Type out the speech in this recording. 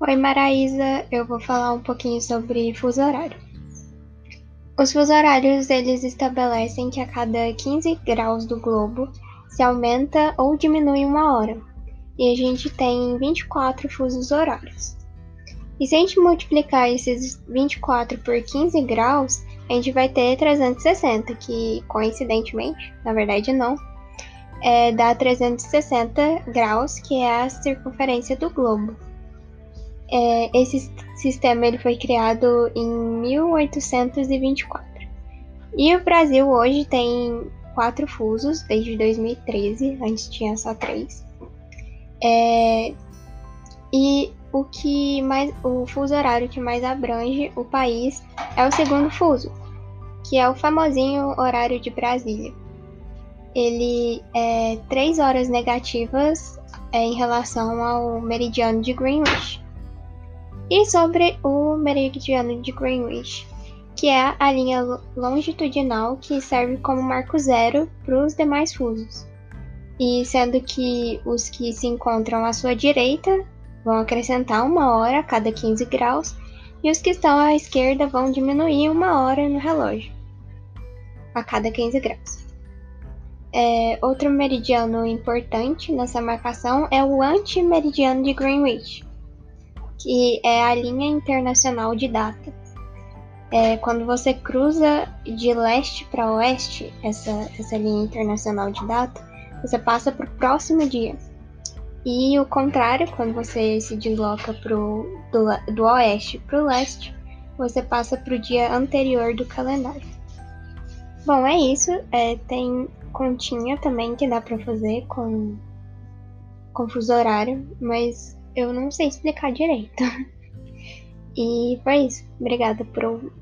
Oi, Maraísa, eu vou falar um pouquinho sobre fuso horário. Os fuso horários eles estabelecem que a cada 15 graus do globo se aumenta ou diminui uma hora, e a gente tem 24 fusos horários. E se a gente multiplicar esses 24 por 15 graus, a gente vai ter 360, que coincidentemente, na verdade não, é, dá 360 graus, que é a circunferência do globo. É, esse sistema ele foi criado em 1824. E o Brasil hoje tem quatro fusos desde 2013, antes tinha só três. É, e o que mais, o fuso horário que mais abrange o país é o segundo fuso, que é o famosinho horário de Brasília. Ele é três horas negativas é, em relação ao meridiano de Greenwich. E sobre o meridiano de Greenwich, que é a linha longitudinal que serve como marco zero para os demais fusos. E sendo que os que se encontram à sua direita vão acrescentar uma hora a cada 15 graus, e os que estão à esquerda vão diminuir uma hora no relógio a cada 15 graus. É, outro meridiano importante nessa marcação é o anti-meridiano de Greenwich, que é a linha internacional de data. É, quando você cruza de leste para oeste, essa, essa linha internacional de data, você passa para o próximo dia. E o contrário, quando você se desloca pro, do, do oeste para o leste, você passa para o dia anterior do calendário. Bom, é isso. É, tem continha também que dá para fazer com, com fuso horário, mas eu não sei explicar direito. E foi isso. Obrigada por.